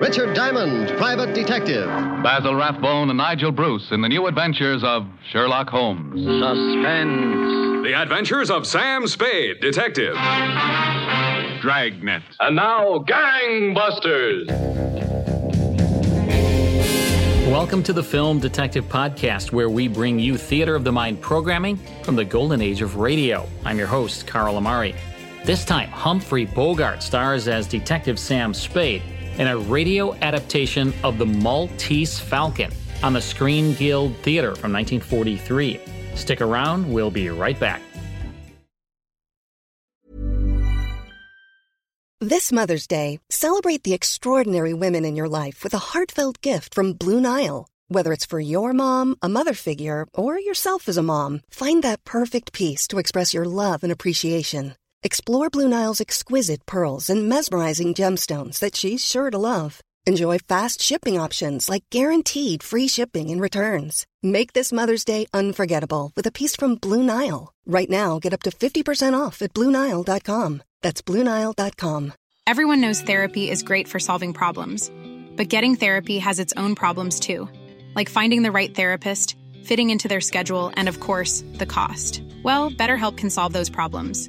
Richard Diamond, private detective. Basil Rathbone and Nigel Bruce in the new adventures of Sherlock Holmes. Suspense. The Adventures of Sam Spade, Detective. Dragnet. And now, Gangbusters. Welcome to the Film Detective Podcast, where we bring you theater of the mind programming from the golden age of radio. I'm your host, Carl Amari. This time, Humphrey Bogart stars as Detective Sam Spade in a radio adaptation of The Maltese Falcon on the Screen Guild Theater from 1943. Stick around, we'll be right back. This Mother's Day, celebrate the extraordinary women in your life with a heartfelt gift from Blue Nile. Whether it's for your mom, a mother figure, or yourself as a mom, find that perfect piece to express your love and appreciation. Explore Blue Nile's exquisite pearls and mesmerizing gemstones that she's sure to love. Enjoy fast shipping options like guaranteed free shipping and returns. Make this Mother's Day unforgettable with a piece from Blue Nile. Right now, get up to 50% off at BlueNile.com. That's BlueNile.com. Everyone knows therapy is great for solving problems, but getting therapy has its own problems too, like finding the right therapist, fitting into their schedule, and of course, the cost. Well, BetterHelp can solve those problems.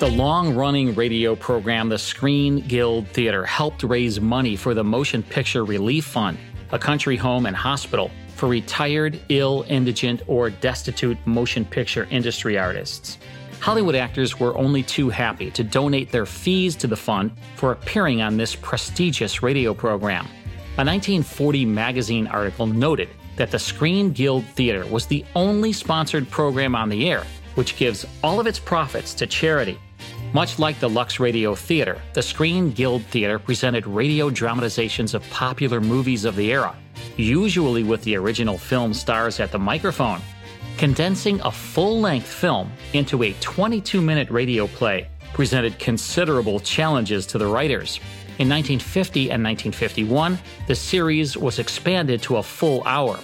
The long running radio program, The Screen Guild Theater, helped raise money for the Motion Picture Relief Fund, a country home and hospital for retired, ill, indigent, or destitute motion picture industry artists. Hollywood actors were only too happy to donate their fees to the fund for appearing on this prestigious radio program. A 1940 magazine article noted that the Screen Guild Theater was the only sponsored program on the air which gives all of its profits to charity. Much like the Lux Radio Theater, the Screen Guild Theater presented radio dramatizations of popular movies of the era, usually with the original film stars at the microphone. Condensing a full length film into a 22 minute radio play presented considerable challenges to the writers. In 1950 and 1951, the series was expanded to a full hour.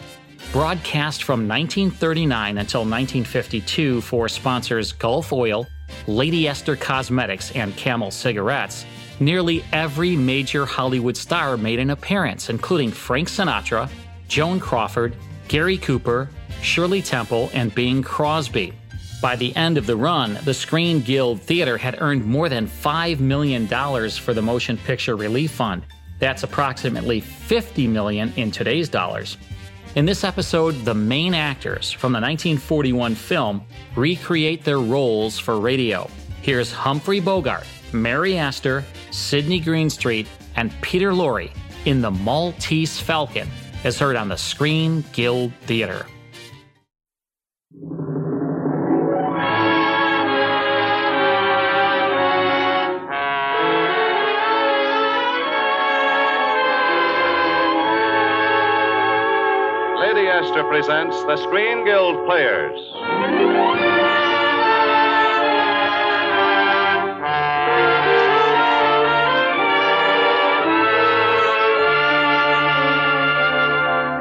Broadcast from 1939 until 1952 for sponsors Gulf Oil, Lady Esther Cosmetics, and Camel Cigarettes, nearly every major Hollywood star made an appearance, including Frank Sinatra, Joan Crawford, Gary Cooper, Shirley Temple, and Bing Crosby. By the end of the run, the Screen Guild Theater had earned more than $5 million for the Motion Picture Relief Fund. That's approximately 50 million in today's dollars. In this episode, the main actors from the 1941 film recreate their roles for radio. Here's Humphrey Bogart, Mary Astor, Sidney Greenstreet, and Peter Lorre in The Maltese Falcon, as heard on the Screen Guild Theater. Presents the Screen Guild Players.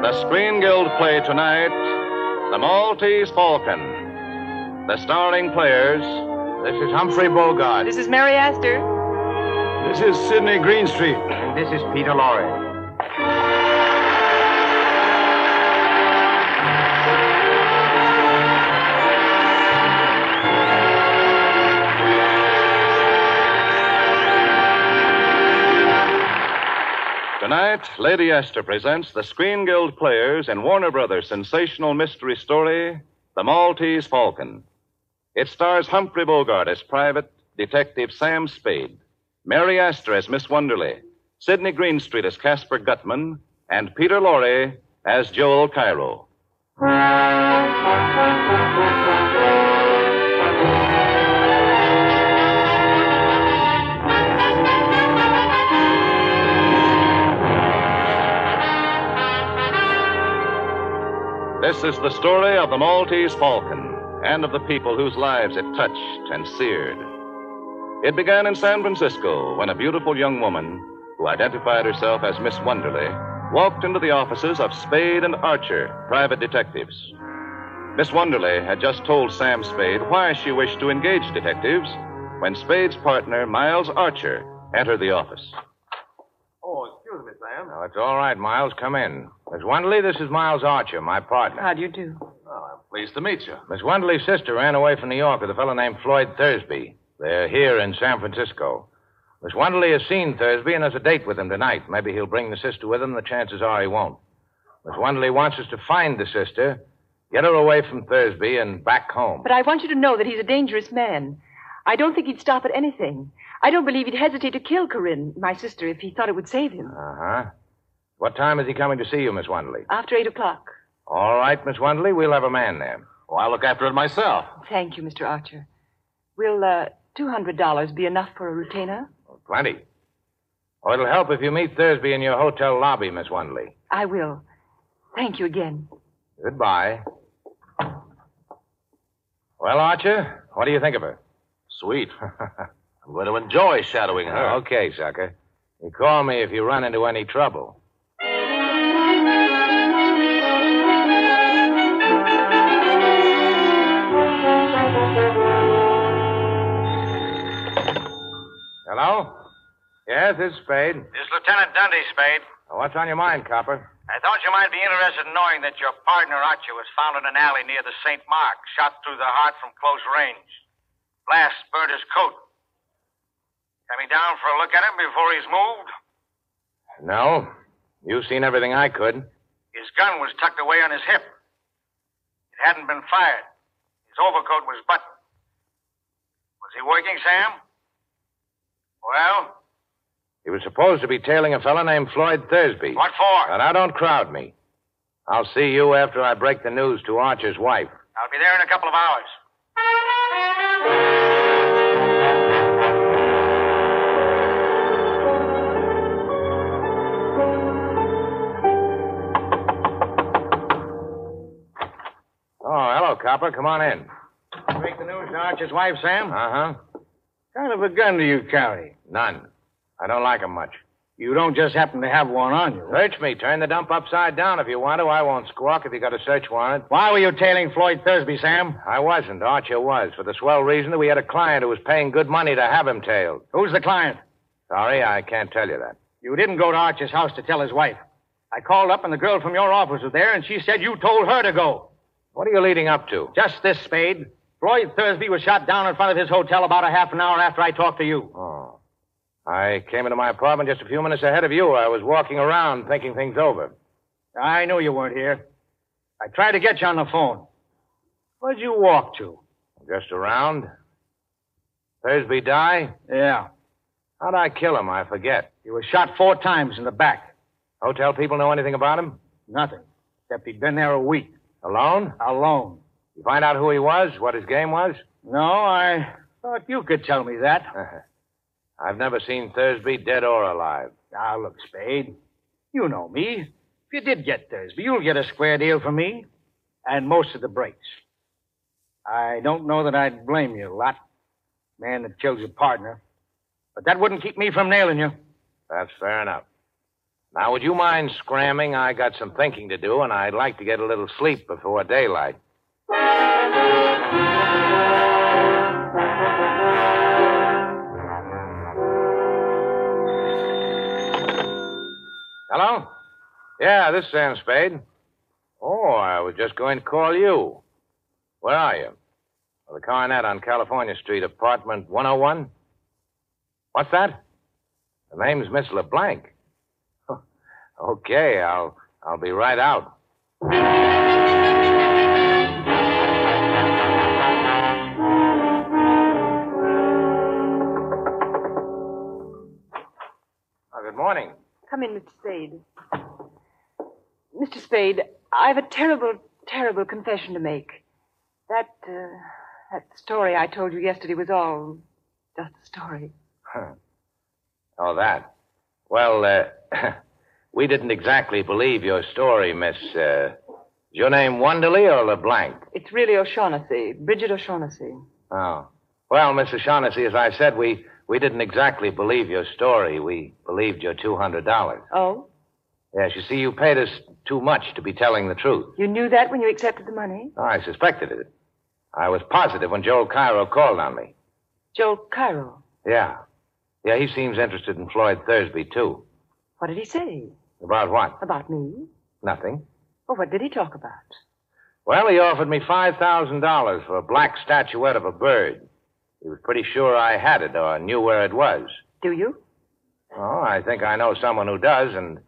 The Screen Guild play tonight The Maltese Falcon. The starring players This is Humphrey Bogart. This is Mary Astor. This is Sidney Greenstreet. And this is Peter Lorre. Tonight, Lady Esther presents the Screen Guild Players in Warner Brothers' sensational mystery story, The Maltese Falcon. It stars Humphrey Bogart as Private Detective Sam Spade, Mary Astor as Miss Wonderly, Sidney Greenstreet as Casper Gutman, and Peter Lorre as Joel Cairo. This is the story of the Maltese Falcon and of the people whose lives it touched and seared. It began in San Francisco when a beautiful young woman, who identified herself as Miss Wonderly, walked into the offices of Spade and Archer, private detectives. Miss Wonderly had just told Sam Spade why she wished to engage detectives when Spade's partner, Miles Archer, entered the office. Oh, excuse me, Sam. No, it's all right, Miles. Come in. Miss Wonderly, this is Miles Archer, my partner. How do you do? Oh, I'm pleased to meet you. Miss Wonderly's sister ran away from New York with a fellow named Floyd Thursby. They're here in San Francisco. Miss Wonderly has seen Thursby and has a date with him tonight. Maybe he'll bring the sister with him. The chances are he won't. Miss Wonderly wants us to find the sister, get her away from Thursby, and back home. But I want you to know that he's a dangerous man. I don't think he'd stop at anything. I don't believe he'd hesitate to kill Corinne, my sister, if he thought it would save him. Uh huh. What time is he coming to see you, Miss Wonderly? After eight o'clock. All right, Miss Wonderly, we'll have a man there. Oh, I'll look after it myself. Thank you, Mr. Archer. Will uh, $200 be enough for a retainer? Plenty. Oh, it'll help if you meet Thursby in your hotel lobby, Miss Wonderly. I will. Thank you again. Goodbye. Well, Archer, what do you think of her? Sweet. I'm going to enjoy shadowing her. Uh, okay, sucker. You call me if you run into any trouble. Hello? Yes, it's Spade. This is Lieutenant Dundy, Spade. What's on your mind, Copper? I thought you might be interested in knowing that your partner, Archer, was found in an alley near the St. Mark, shot through the heart from close range. Blast burned his coat. Coming down for a look at him before he's moved? No. You've seen everything I could. His gun was tucked away on his hip. It hadn't been fired. His overcoat was buttoned. Was he working, Sam? Well? He was supposed to be tailing a fellow named Floyd Thursby. What for? Now, now, don't crowd me. I'll see you after I break the news to Archer's wife. I'll be there in a couple of hours. Copper. Come on in. Break the news to Archer's wife, Sam? Uh huh. kind of a gun do you carry? None. I don't like 'em much. You don't just happen to have one on you. Search me. Turn the dump upside down if you want to. I won't squawk if you got a search warrant. Why were you tailing Floyd Thursby, Sam? I wasn't. Archer was, for the swell reason that we had a client who was paying good money to have him tailed. Who's the client? Sorry, I can't tell you that. You didn't go to Archer's house to tell his wife. I called up and the girl from your office was there, and she said you told her to go. What are you leading up to? Just this, Spade. Floyd Thursby was shot down in front of his hotel about a half an hour after I talked to you. Oh. I came into my apartment just a few minutes ahead of you. I was walking around thinking things over. I knew you weren't here. I tried to get you on the phone. Where'd you walk to? Just around. Thursby die? Yeah. How'd I kill him? I forget. He was shot four times in the back. Hotel people know anything about him? Nothing. Except he'd been there a week. Alone? Alone. You find out who he was? What his game was? No, I thought you could tell me that. I've never seen Thursby dead or alive. Now, look, Spade. You know me. If you did get Thursby, you'll get a square deal from me. And most of the breaks. I don't know that I'd blame you a lot. Man that kills your partner. But that wouldn't keep me from nailing you. That's fair enough. Now, would you mind scramming? I got some thinking to do, and I'd like to get a little sleep before daylight. Hello? Yeah, this is Sam Spade. Oh, I was just going to call you. Where are you? Well, the Coronet on California Street, apartment 101? What's that? The name's Miss LeBlanc. Okay, I'll I'll be right out. Oh, good morning. Come in, Mr. Spade. Mr. Spade, I've a terrible, terrible confession to make. That, uh, that story I told you yesterday was all just a story. Huh. Oh, that. Well, uh, we didn't exactly believe your story, Miss. Uh, is your name Wonderly or LeBlanc? It's really O'Shaughnessy, Bridget O'Shaughnessy. Oh. Well, Miss O'Shaughnessy, as I said, we, we didn't exactly believe your story. We believed your $200. Oh? Yes, you see, you paid us too much to be telling the truth. You knew that when you accepted the money? Oh, I suspected it. I was positive when Joel Cairo called on me. Joel Cairo. Yeah. Yeah, he seems interested in Floyd Thursby, too. What did he say? About what? About me? Nothing. Well, what did he talk about? Well, he offered me $5,000 for a black statuette of a bird. He was pretty sure I had it or knew where it was. Do you? Oh, I think I know someone who does, and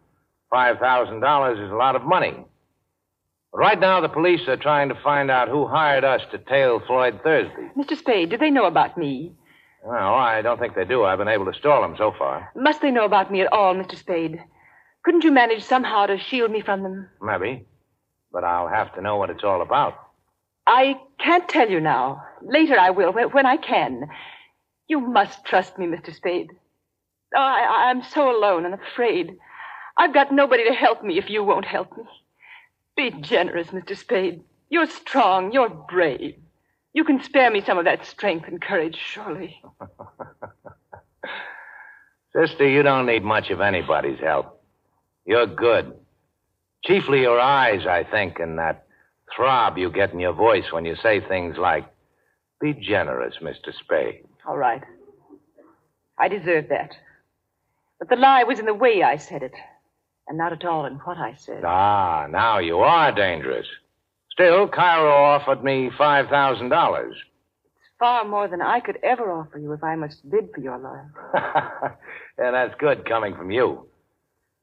$5,000 is a lot of money. But right now, the police are trying to find out who hired us to tail Floyd Thursby. Mr. Spade, do they know about me? Well, I don't think they do. I've been able to stall them so far. Must they know about me at all, Mr. Spade? Couldn't you manage somehow to shield me from them? Maybe. But I'll have to know what it's all about. I can't tell you now. Later I will, when I can. You must trust me, Mr. Spade. Oh, I, I'm so alone and afraid. I've got nobody to help me if you won't help me. Be generous, Mr. Spade. You're strong. You're brave. You can spare me some of that strength and courage, surely. Sister, you don't need much of anybody's help. You're good. Chiefly your eyes, I think, and that throb you get in your voice when you say things like, Be generous, Mr. Spade. All right. I deserve that. But the lie was in the way I said it, and not at all in what I said. Ah, now you are dangerous. Still, Cairo offered me $5,000. It's far more than I could ever offer you if I must bid for your life. yeah, that's good coming from you.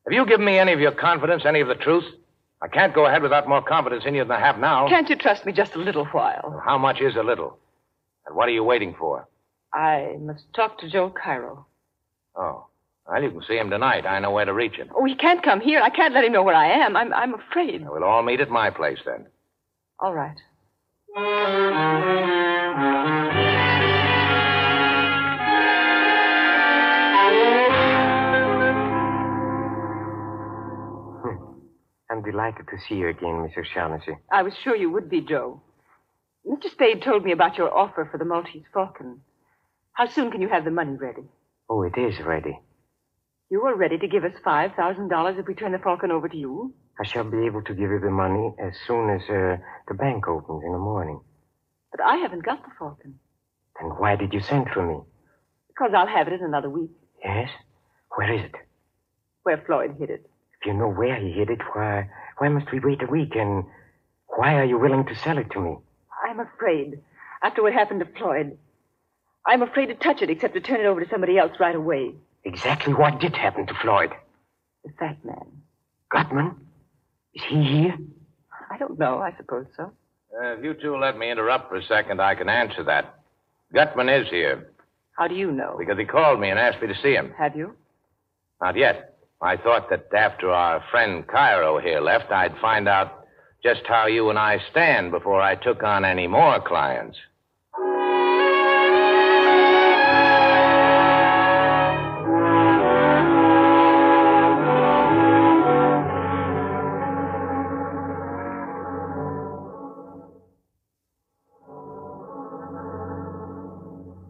Have you given me any of your confidence, any of the truth? I can't go ahead without more confidence in you than I have now. Can't you trust me just a little while? How much is a little? And what are you waiting for? I must talk to Joel Cairo. Oh. Well, you can see him tonight. I know where to reach him. Oh, he can't come here. I can't let him know where I am. I'm, I'm afraid. We'll all meet at my place then. All right. I'm delighted to see you again, Miss O'Shaughnessy. I was sure you would be, Joe. Mr. Spade told me about your offer for the Maltese Falcon. How soon can you have the money ready? Oh, it is ready. You are ready to give us $5,000 if we turn the Falcon over to you? I shall be able to give you the money as soon as uh, the bank opens in the morning. But I haven't got the Falcon. Then why did you send for me? Because I'll have it in another week. Yes? Where is it? Where Floyd hid it. If you know where he hid it, why, why must we wait a week? And why are you willing to sell it to me? I'm afraid. After what happened to Floyd, I'm afraid to touch it except to turn it over to somebody else right away. Exactly what did happen to Floyd? The fat man. Gutman? Is he here? I I don't know. I suppose so. Uh, if you two let me interrupt for a second, I can answer that. Gutman is here How do you know? because he called me and asked me to see him. Have you? Not yet. I thought that after our friend Cairo here left, I'd find out just how you and I stand before I took on any more clients.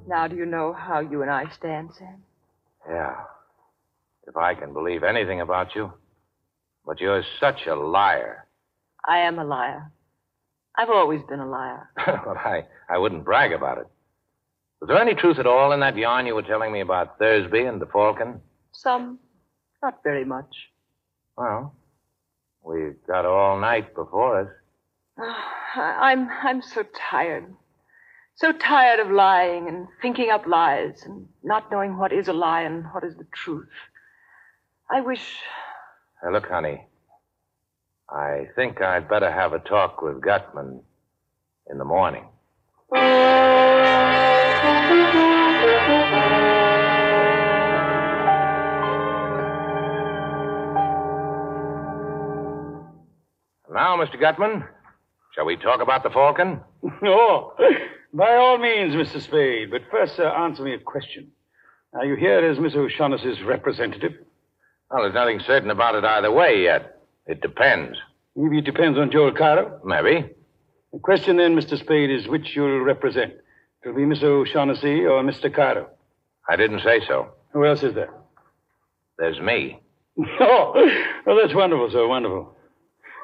Now, do you know how you and I stand, Sam? Yeah. If I can believe anything about you. But you're such a liar. I am a liar. I've always been a liar. well, I, I wouldn't brag about it. Was there any truth at all in that yarn you were telling me about Thursby and the Falcon? Some, not very much. Well, we've got all night before us. I- I'm I'm so tired. So tired of lying and thinking up lies and not knowing what is a lie and what is the truth. I wish Hey, look, honey. I think I'd better have a talk with Gutman in the morning. Now, Mr. Gutman, shall we talk about the Falcon? Oh, by all means, Mr. Spade. But first, uh, answer me a question. Are you here as Miss O'Shaughnessy's representative? Well, there's nothing certain about it either way yet. It depends. Maybe it depends on Joel Cairo. Maybe. The question then, Mr. Spade, is which you'll represent. It'll be Miss O'Shaughnessy or Mr. Cairo. I didn't say so. Who else is there? There's me. Oh, well, that's wonderful, sir, wonderful.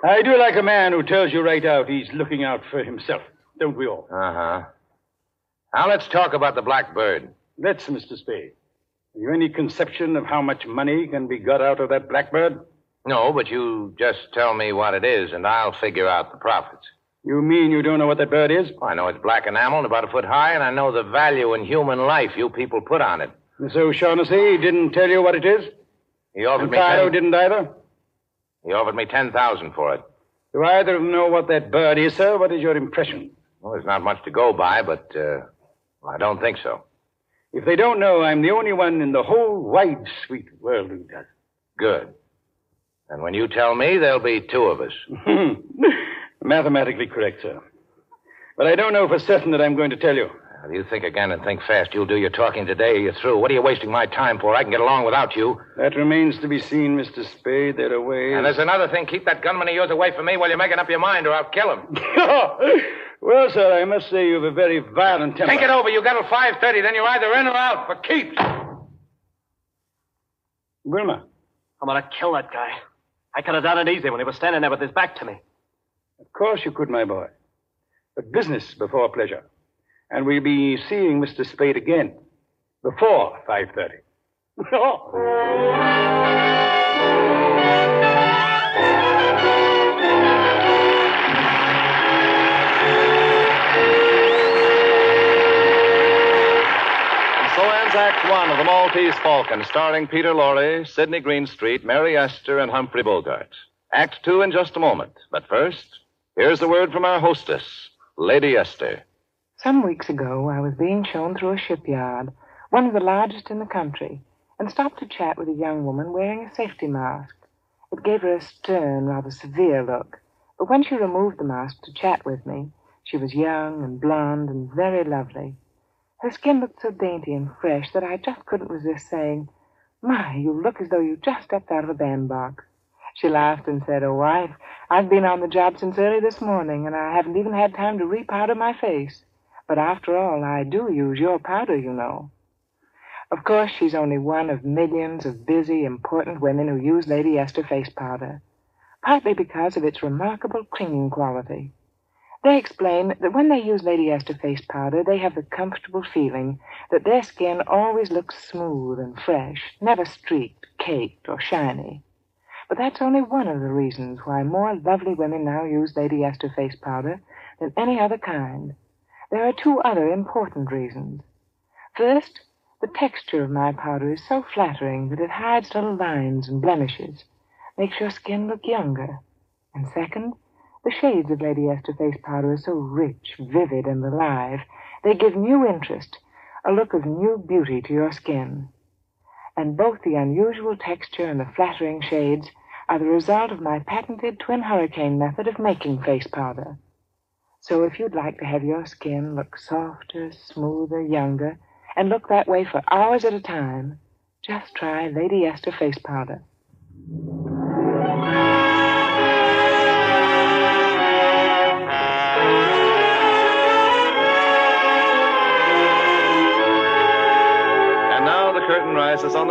I do like a man who tells you right out he's looking out for himself. Don't we all? Uh huh. Now let's talk about the Blackbird. Let's, Mr. Spade. Have you any conception of how much money can be got out of that blackbird? No, but you just tell me what it is, and I'll figure out the profits. You mean you don't know what that bird is? I know it's black enamel and about a foot high, and I know the value in human life you people put on it. Miss O'Shaughnessy didn't tell you what it is? He offered And me Cairo 10 didn't either? He offered me ten thousand for it. Do either of them know what that bird is, sir? What is your impression? Well, there's not much to go by, but uh, I don't think so. If they don't know, I'm the only one in the whole wide, sweet world who does. Good. And when you tell me, there'll be two of us. Mathematically correct, sir. But I don't know for certain that I'm going to tell you. If you think again and think fast, you'll do your talking today or you're through. What are you wasting my time for? I can get along without you. That remains to be seen, Mr. Spade. There are ways. And there's another thing. Keep that gunman of yours away from me while you're making up your mind, or I'll kill him. well, sir, I must say you have a very violent temper. Think it over. You got till 5.30, then you're either in or out for keeps. Wilmer. I'm gonna kill that guy. I could have done it easy when he was standing there with his back to me. Of course you could, my boy. But business before pleasure. And we'll be seeing Mr. Spade again before 5.30. Act One of The Maltese Falcon, starring Peter Lorre, Sidney Greenstreet, Mary Astor, and Humphrey Bogart. Act Two in just a moment. But first, here's the word from our hostess, Lady Esther. Some weeks ago, I was being shown through a shipyard, one of the largest in the country, and stopped to chat with a young woman wearing a safety mask. It gave her a stern, rather severe look, but when she removed the mask to chat with me, she was young and blonde and very lovely. Her skin looked so dainty and fresh that I just couldn't resist saying, My, you look as though you just stepped out of a bandbox. She laughed and said, Oh, I've, I've been on the job since early this morning, and I haven't even had time to repowder my face. But after all, I do use your powder, you know. Of course, she's only one of millions of busy, important women who use Lady Esther face powder, partly because of its remarkable clinging quality. They explain that when they use Lady Esther face powder, they have the comfortable feeling that their skin always looks smooth and fresh, never streaked, caked, or shiny. But that's only one of the reasons why more lovely women now use Lady Esther face powder than any other kind. There are two other important reasons. First, the texture of my powder is so flattering that it hides little lines and blemishes, makes your skin look younger. And second, The shades of Lady Esther face powder are so rich, vivid, and alive. They give new interest, a look of new beauty to your skin. And both the unusual texture and the flattering shades are the result of my patented twin hurricane method of making face powder. So if you'd like to have your skin look softer, smoother, younger, and look that way for hours at a time, just try Lady Esther face powder.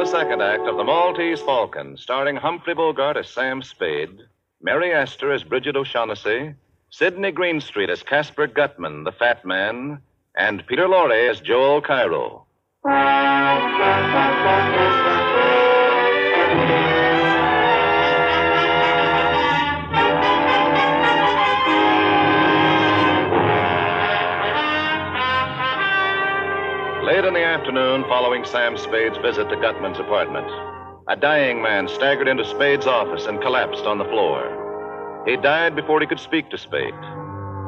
The second act of The Maltese Falcon, starring Humphrey Bogart as Sam Spade, Mary Astor as Bridget O'Shaughnessy, Sidney Greenstreet as Casper Gutman, the fat man, and Peter Lorre as Joel Cairo. Late in the afternoon, following Sam Spade's visit to Gutman's apartment, a dying man staggered into Spade's office and collapsed on the floor. He died before he could speak to Spade,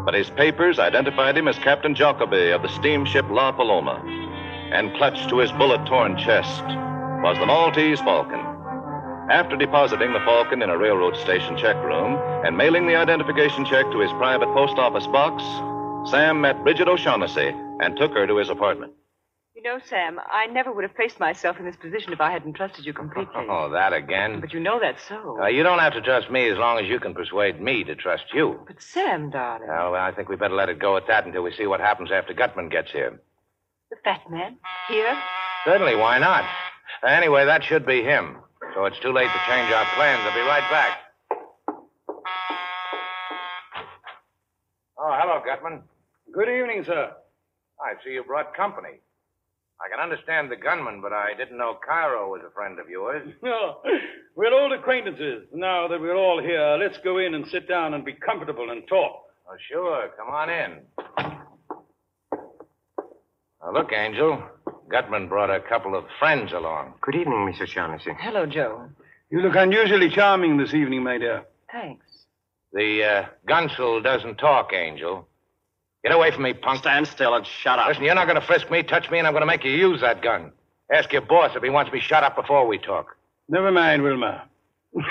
but his papers identified him as Captain Jacoby of the steamship La Paloma, and clutched to his bullet torn chest was the Maltese Falcon. After depositing the Falcon in a railroad station check room and mailing the identification check to his private post office box, Sam met Bridget O'Shaughnessy and took her to his apartment. You know, Sam, I never would have placed myself in this position if I hadn't trusted you completely. Oh, that again. But you know that's so. Uh, you don't have to trust me as long as you can persuade me to trust you. But Sam, darling. Well, I think we better let it go at that until we see what happens after Gutman gets here. The fat man? Here? Certainly, why not? Anyway, that should be him. So it's too late to change our plans. I'll be right back. Oh, hello, Gutman. Good evening, sir. I see you brought company. I can understand the gunman, but I didn't know Cairo was a friend of yours. No, we're old acquaintances. Now that we're all here, let's go in and sit down and be comfortable and talk. Oh, sure. Come on in. Now, look, Angel. Gutman brought a couple of friends along. Good evening, Miss O'Shaughnessy. Hello, Joe. You look unusually charming this evening, my dear. Thanks. The uh, Gunsel doesn't talk, Angel. Get away from me, punk. Stand still and shut up. Listen, you're not going to frisk me, touch me, and I'm going to make you use that gun. Ask your boss if he wants me shot up before we talk. Never mind, Wilmer.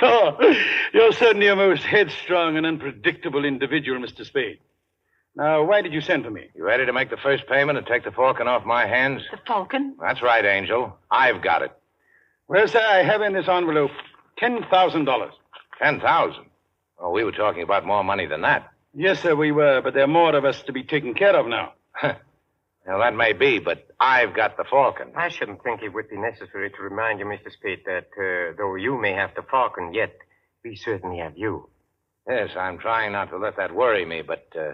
Oh, you're certainly a most headstrong and unpredictable individual, Mr. Spade. Now, why did you send for me? You ready to make the first payment and take the Falcon off my hands? The Falcon? That's right, Angel. I've got it. Well, sir, I have in this envelope $10,000. Ten thousand. Oh, we were talking about more money than that. Yes, sir, we were, but there are more of us to be taken care of now. Well, that may be, but I've got the Falcon. I shouldn't think it would be necessary to remind you, Mr. Spade, that uh, though you may have the Falcon, yet we certainly have you. Yes, I'm trying not to let that worry me, but uh,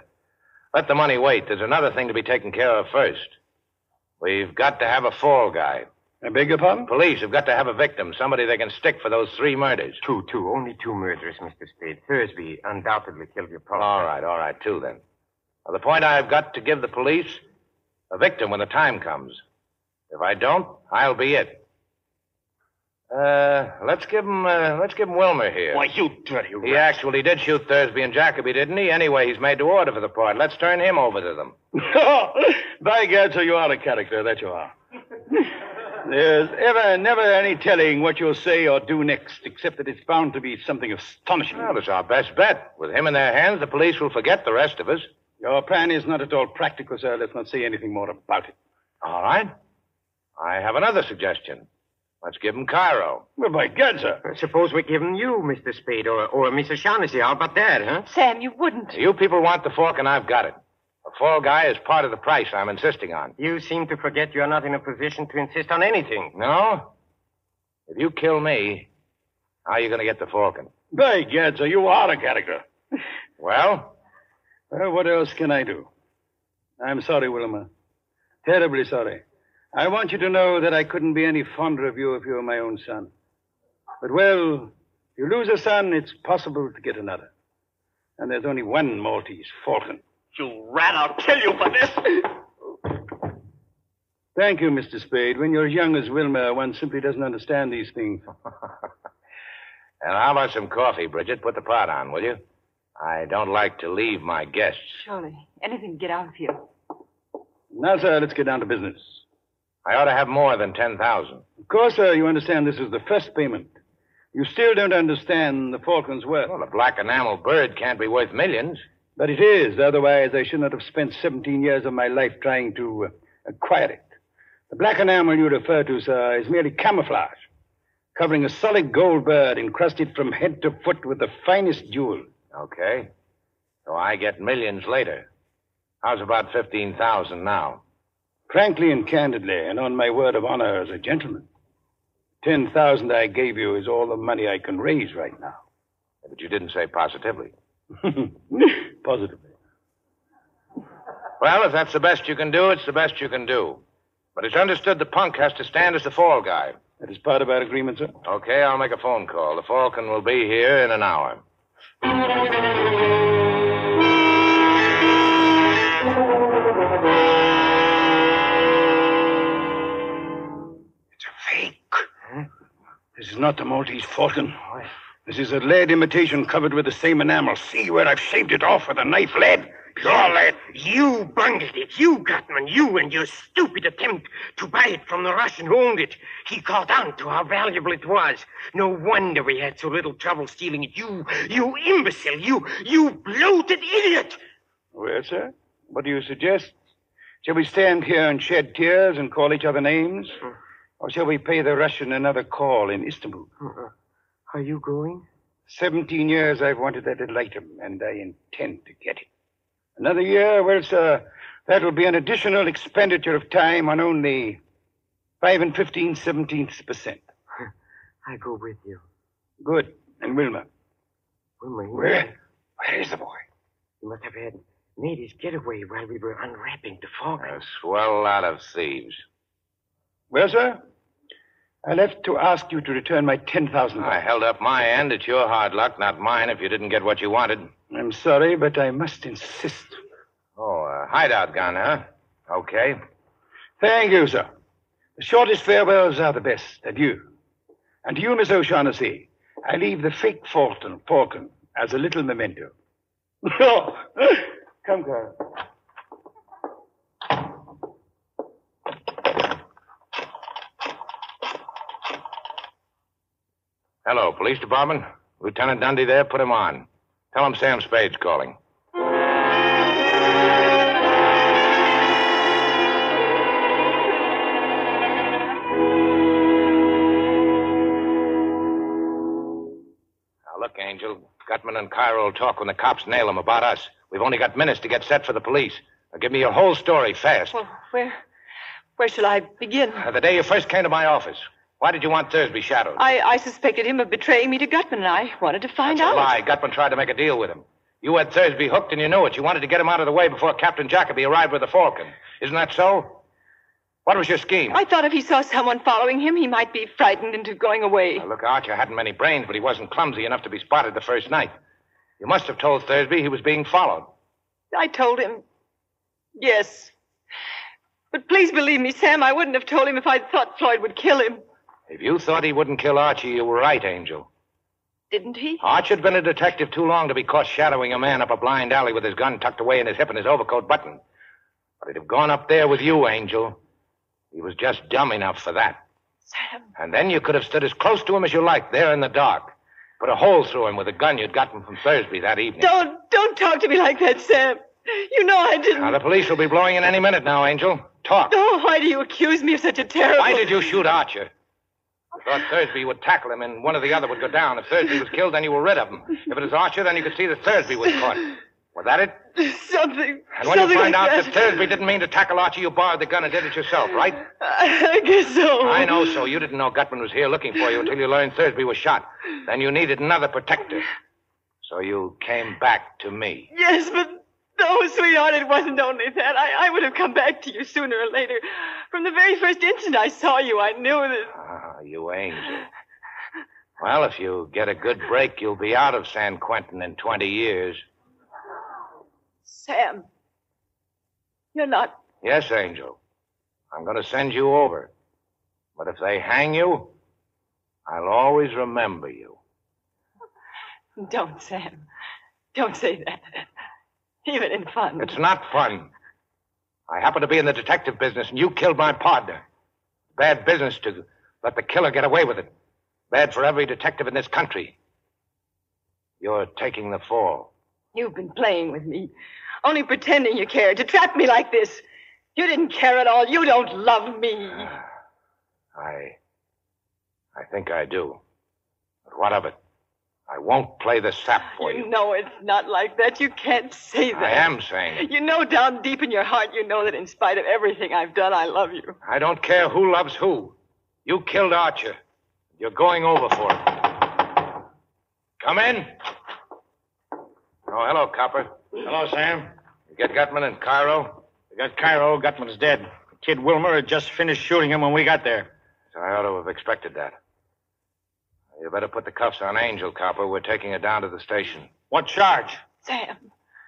let the money wait. There's another thing to be taken care of first. We've got to have a fall guy. I beg your pardon? Police have got to have a victim, somebody they can stick for those three murders. Two, two, only two murders, Mr. Spade. Thursby undoubtedly killed your partner. All right, all right, two then. Now, the point I've got to give the police a victim when the time comes. If I don't, I'll be it. Uh, let's give him, uh, let's give him Wilmer here. Why, you dirty rat. He actually did shoot Thursby and Jacoby, didn't he? Anyway, he's made to order for the part. Let's turn him over to them. By God, so you are a character, that you are. There's ever, never any telling what you'll say or do next, except that it's bound to be something astonishing. Well, it's our best bet. With him in their hands, the police will forget the rest of us. Your plan is not at all practical, sir. Let's not say anything more about it. All right. I have another suggestion. Let's give him Cairo. Well, by God, sir. Suppose we give him you, Mr. Spade, or, or Miss O'Shaughnessy. How about that, huh? Sam, you wouldn't. You people want the fork, and I've got it. A fall guy is part of the price I'm insisting on. You seem to forget you're not in a position to insist on anything. No? If you kill me, how are you going to get the falcon? By God, sir, you are a character. Well? Well, what else can I do? I'm sorry, Wilmer. Terribly sorry. I want you to know that I couldn't be any fonder of you if you were my own son. But, well, if you lose a son, it's possible to get another. And there's only one Maltese falcon. You rat, I'll kill you for this. Thank you, Mr. Spade. When you're as young as Wilmer, one simply doesn't understand these things. And how about some coffee, Bridget? Put the pot on, will you? I don't like to leave my guests. Surely. Anything to get out of here. Now, sir, let's get down to business. I ought to have more than 10000 Of course, sir, you understand this is the first payment. You still don't understand the falcon's worth. Well, a black enamel bird can't be worth millions. But it is. Otherwise, I should not have spent 17 years of my life trying to uh, acquire it. The black enamel you refer to, sir, is merely camouflage, covering a solid gold bird encrusted from head to foot with the finest jewels. Okay. So I get millions later. How's about 15000 now? Frankly and candidly, and on my word of honor as a gentleman, 10,000 I gave you is all the money I can raise right now. But you didn't say positively. Positively. Well, if that's the best you can do, it's the best you can do. But it's understood the punk has to stand as the fall guy. That is part of our agreement, sir. Okay, I'll make a phone call. The Falcon will be here in an hour. It's a fake. Huh? This is not the Maltese falcon. This is a lead imitation covered with the same enamel. See where I've shaved it off with a knife lead? Pure lead. You bungled it. You, Gutman. You and your stupid attempt to buy it from the Russian who owned it. He caught on to how valuable it was. No wonder we had so little trouble stealing it. You, you imbecile. You, you bloated idiot. Well, sir, what do you suggest? Shall we stand here and shed tears and call each other names? Hmm. Or shall we pay the Russian another call in Istanbul? Hmm. Are you going? Seventeen years I've wanted that little item, and I intend to get it. Another year, well, sir, that will be an additional expenditure of time on only five and fifteen seventeenths percent. I go with you. Good. And Wilmer? Wilmer, he Where? Where is the boy? He must have had made his getaway while we were unwrapping the falcon. A swell lot of thieves. Well, sir, I left to ask you to return my ten thousand. I held up my end. It's your hard luck, not mine, if you didn't get what you wanted. I'm sorry, but I must insist. Oh, a hideout gun, huh? Okay. Thank you, sir. The shortest farewells are the best. Adieu. And to you, Miss O'Shaughnessy, I leave the fake Falcon, Falcon as a little memento. Come, Carl. Hello, police department. Lieutenant Dundy there. Put him on. Tell him Sam Spade's calling. Now, look, Angel. Gutman and Cairo will talk when the cops nail them about us. We've only got minutes to get set for the police. Now, give me your whole story fast. Well, where, where shall I begin? Uh, the day you first came to my office. Why did you want Thursby shadowed? I, I suspected him of betraying me to Gutman, and I wanted to find That's out. a lie. Gutman tried to make a deal with him. You had Thursby hooked and you knew it. You wanted to get him out of the way before Captain Jacoby arrived with the Falcon. Isn't that so? What was your scheme? I thought if he saw someone following him, he might be frightened into going away. Now, look, Archer hadn't many brains, but he wasn't clumsy enough to be spotted the first night. You must have told Thursby he was being followed. I told him. Yes. But please believe me, Sam, I wouldn't have told him if I'd thought Floyd would kill him. If you thought he wouldn't kill Archie, you were right, Angel. Didn't he? Archie'd been a detective too long to be caught shadowing a man up a blind alley with his gun tucked away in his hip and his overcoat buttoned. But he'd have gone up there with you, Angel. He was just dumb enough for that. Sam. And then you could have stood as close to him as you liked, there in the dark. Put a hole through him with a gun you'd gotten from Thursby that evening. Don't, don't talk to me like that, Sam. You know I didn't. Now, the police will be blowing in any minute now, Angel. Talk. Oh, why do you accuse me of such a terrible... Why did you shoot Archer? You thought Thursby would tackle him and one or the other would go down. If Thursby was killed, then you were rid of him. If it was Archer, then you could see that Thursby was caught. Was that it? Something. And when something you find like out that. Thursby didn't mean to tackle Archer, you borrowed the gun and did it yourself, right? I, I guess so. I know so. You didn't know Gutman was here looking for you until you learned Thursby was shot. Then you needed another protector. So you came back to me. Yes, but no, sweetheart, it wasn't only that. I, I would have come back to you sooner or later. From the very first instant I saw you, I knew that. Ah, you angel. Well, if you get a good break, you'll be out of San Quentin in 20 years. Sam, you're not. Yes, Angel. I'm going to send you over. But if they hang you, I'll always remember you. Don't, Sam. Don't say that. Even in fun. It's not fun. I happen to be in the detective business, and you killed my partner. Bad business to let the killer get away with it. Bad for every detective in this country. You're taking the fall. You've been playing with me, only pretending you cared to trap me like this. You didn't care at all. You don't love me. I. I think I do. But what of it? I won't play the sap ah, for you. You know it's not like that. You can't say that. I am saying it. You know down deep in your heart, you know that in spite of everything I've done, I love you. I don't care who loves who. You killed Archer. You're going over for it. Come in. Oh, hello, Copper. Hello, Sam. You get Gutman and Cairo? We got Cairo. Gutman's dead. Kid Wilmer had just finished shooting him when we got there. So I ought to have expected that. You better put the cuffs on Angel, Copper. We're taking her down to the station. What charge? Sam.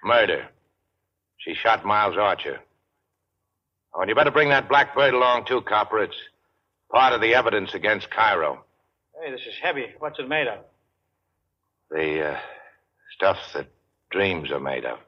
Murder. She shot Miles Archer. Oh, and you better bring that blackbird along, too, Copper. It's part of the evidence against Cairo. Hey, this is heavy. What's it made of? The uh, stuff that dreams are made of.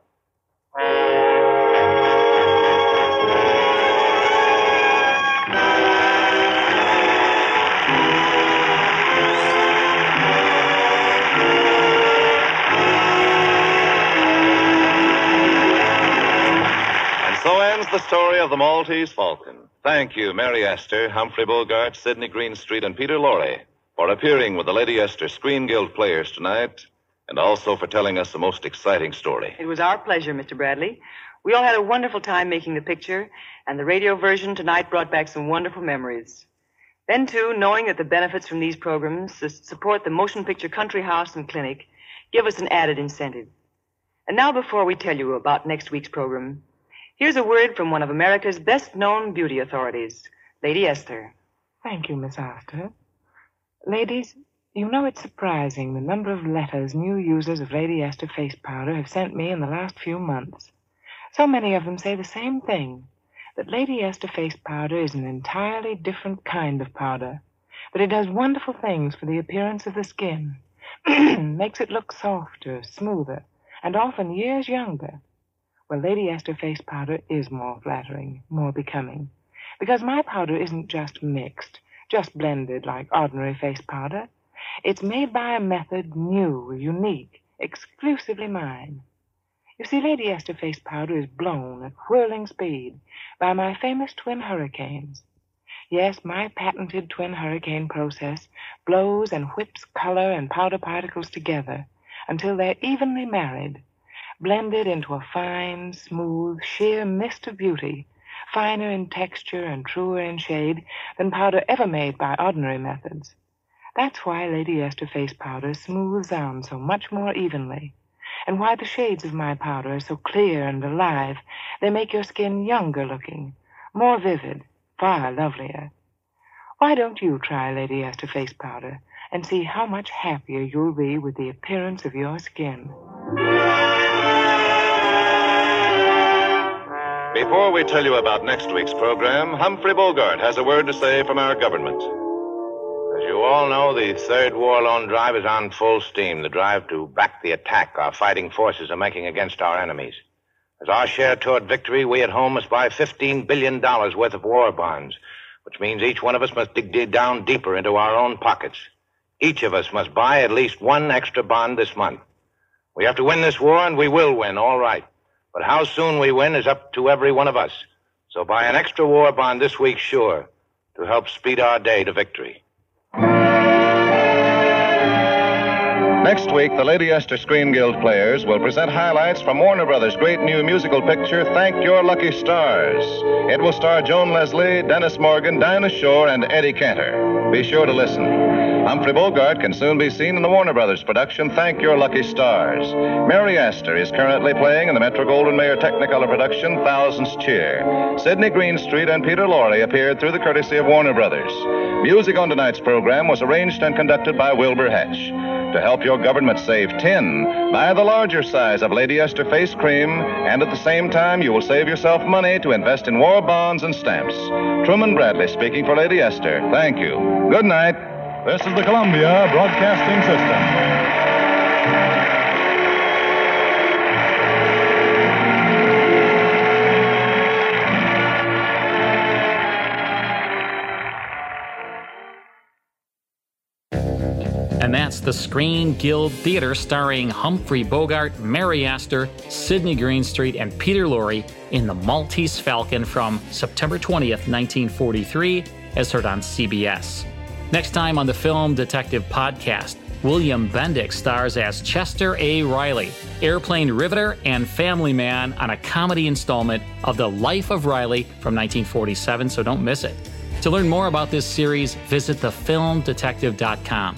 The story of the Maltese Falcon. Thank you, Mary Astor, Humphrey Bogart, Sidney Greenstreet, and Peter Lorre for appearing with the Lady Esther Screen Guild players tonight, and also for telling us the most exciting story. It was our pleasure, Mr. Bradley. We all had a wonderful time making the picture, and the radio version tonight brought back some wonderful memories. Then, too, knowing that the benefits from these programs support the Motion Picture Country House and Clinic give us an added incentive. And now, before we tell you about next week's program, here's a word from one of America's best known beauty authorities, Lady Esther. Thank you, Miss Astor. Ladies, you know it's surprising the number of letters new users of Lady Esther face powder have sent me in the last few months. So many of them say the same thing that Lady Esther face powder is an entirely different kind of powder, that it does wonderful things for the appearance of the skin, makes it look softer, smoother, and often years younger. Well, Lady Esther face powder is more flattering, more becoming, because my powder isn't just mixed, just blended like ordinary face powder. It's made by a method new, unique, exclusively mine. You see, Lady Esther face powder is blown at whirling speed by my famous twin hurricanes. Yes, my patented twin hurricane process blows and whips color and powder particles together until they're evenly married, blended into a fine, smooth, sheer mist of beauty, finer in texture and truer in shade than powder ever made by ordinary methods. That's why Lady Esther face powder smooths down so much more evenly and why the shades of my powder are so clear and alive. They make your skin younger looking, more vivid, far lovelier. Why don't you try Lady Esther face powder and see how much happier you'll be with the appearance of your skin? Before we tell you about next week's program, Humphrey Bogart has a word to say from our government. As you all know, the third war loan drive is on full steam. The drive to back the attack our fighting forces are making against our enemies. As our share toward victory, we at home must buy $15 billion worth of war bonds, which means each one of us must dig down deeper into our own pockets. Each of us must buy at least one extra bond this month. We have to win this war, and we will win, all right. But how soon we win is up to every one of us. So buy an extra war bond this week, sure, to help speed our day to victory. Next week, the Lady Esther Screen Guild players will present highlights from Warner Brothers' great new musical picture, Thank Your Lucky Stars. It will star Joan Leslie, Dennis Morgan, Dinah Shore, and Eddie Cantor. Be sure to listen. Humphrey Bogart can soon be seen in the Warner Brothers production, Thank Your Lucky Stars. Mary Astor is currently playing in the Metro Goldwyn Mayer Technicolor production, Thousands Cheer. Sidney Greenstreet and Peter Lorre appeared through the courtesy of Warner Brothers. Music on tonight's program was arranged and conducted by Wilbur Hatch. To help your government save tin, buy the larger size of Lady Esther face cream, and at the same time, you will save yourself money to invest in war bonds and stamps. Truman Bradley speaking for Lady Esther. Thank you. Good night. This is the Columbia Broadcasting System. The Screen Guild Theater starring Humphrey Bogart, Mary Astor, Sidney Greenstreet, and Peter Lorre in The Maltese Falcon from September 20th, 1943, as heard on CBS. Next time on the Film Detective Podcast, William Bendix stars as Chester A. Riley, airplane riveter and family man on a comedy installment of The Life of Riley from 1947, so don't miss it. To learn more about this series, visit thefilmdetective.com.